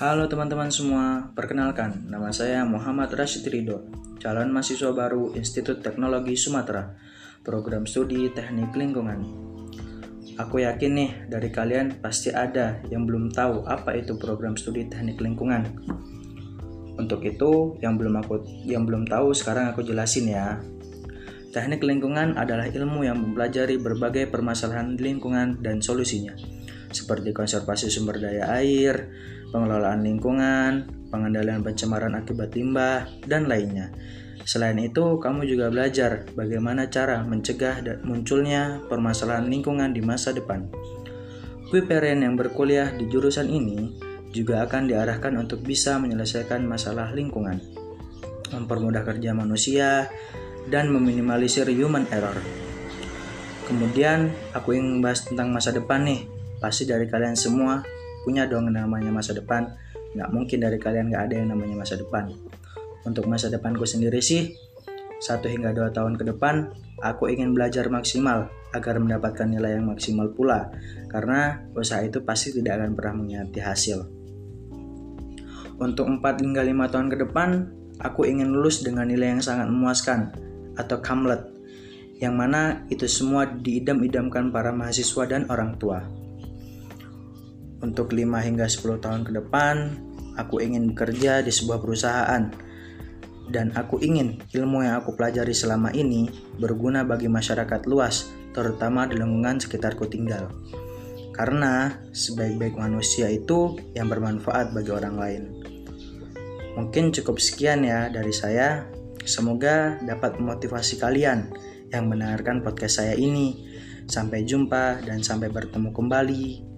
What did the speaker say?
Halo teman-teman semua, perkenalkan nama saya Muhammad Rashid Ridho, calon mahasiswa baru Institut Teknologi Sumatera, program studi Teknik Lingkungan. Aku yakin nih dari kalian pasti ada yang belum tahu apa itu program studi Teknik Lingkungan. Untuk itu, yang belum aku yang belum tahu sekarang aku jelasin ya. Teknik lingkungan adalah ilmu yang mempelajari berbagai permasalahan lingkungan dan solusinya, seperti konservasi sumber daya air, pengelolaan lingkungan, pengendalian pencemaran akibat limbah, dan lainnya. Selain itu, kamu juga belajar bagaimana cara mencegah dan munculnya permasalahan lingkungan di masa depan. Kuiperen yang berkuliah di jurusan ini juga akan diarahkan untuk bisa menyelesaikan masalah lingkungan, mempermudah kerja manusia, dan meminimalisir human error. Kemudian, aku ingin membahas tentang masa depan nih. Pasti dari kalian semua punya dong namanya masa depan. Nggak mungkin dari kalian nggak ada yang namanya masa depan. Untuk masa depanku sendiri sih satu hingga dua tahun ke depan aku ingin belajar maksimal agar mendapatkan nilai yang maksimal pula. Karena usaha itu pasti tidak akan pernah mengkhianati hasil. Untuk 4 hingga 5 tahun ke depan aku ingin lulus dengan nilai yang sangat memuaskan atau kamlet yang mana itu semua diidam-idamkan para mahasiswa dan orang tua. Untuk 5 hingga 10 tahun ke depan, aku ingin bekerja di sebuah perusahaan dan aku ingin ilmu yang aku pelajari selama ini berguna bagi masyarakat luas, terutama di lingkungan sekitarku tinggal. Karena sebaik-baik manusia itu yang bermanfaat bagi orang lain. Mungkin cukup sekian ya dari saya. Semoga dapat memotivasi kalian yang mendengarkan podcast saya ini. Sampai jumpa dan sampai bertemu kembali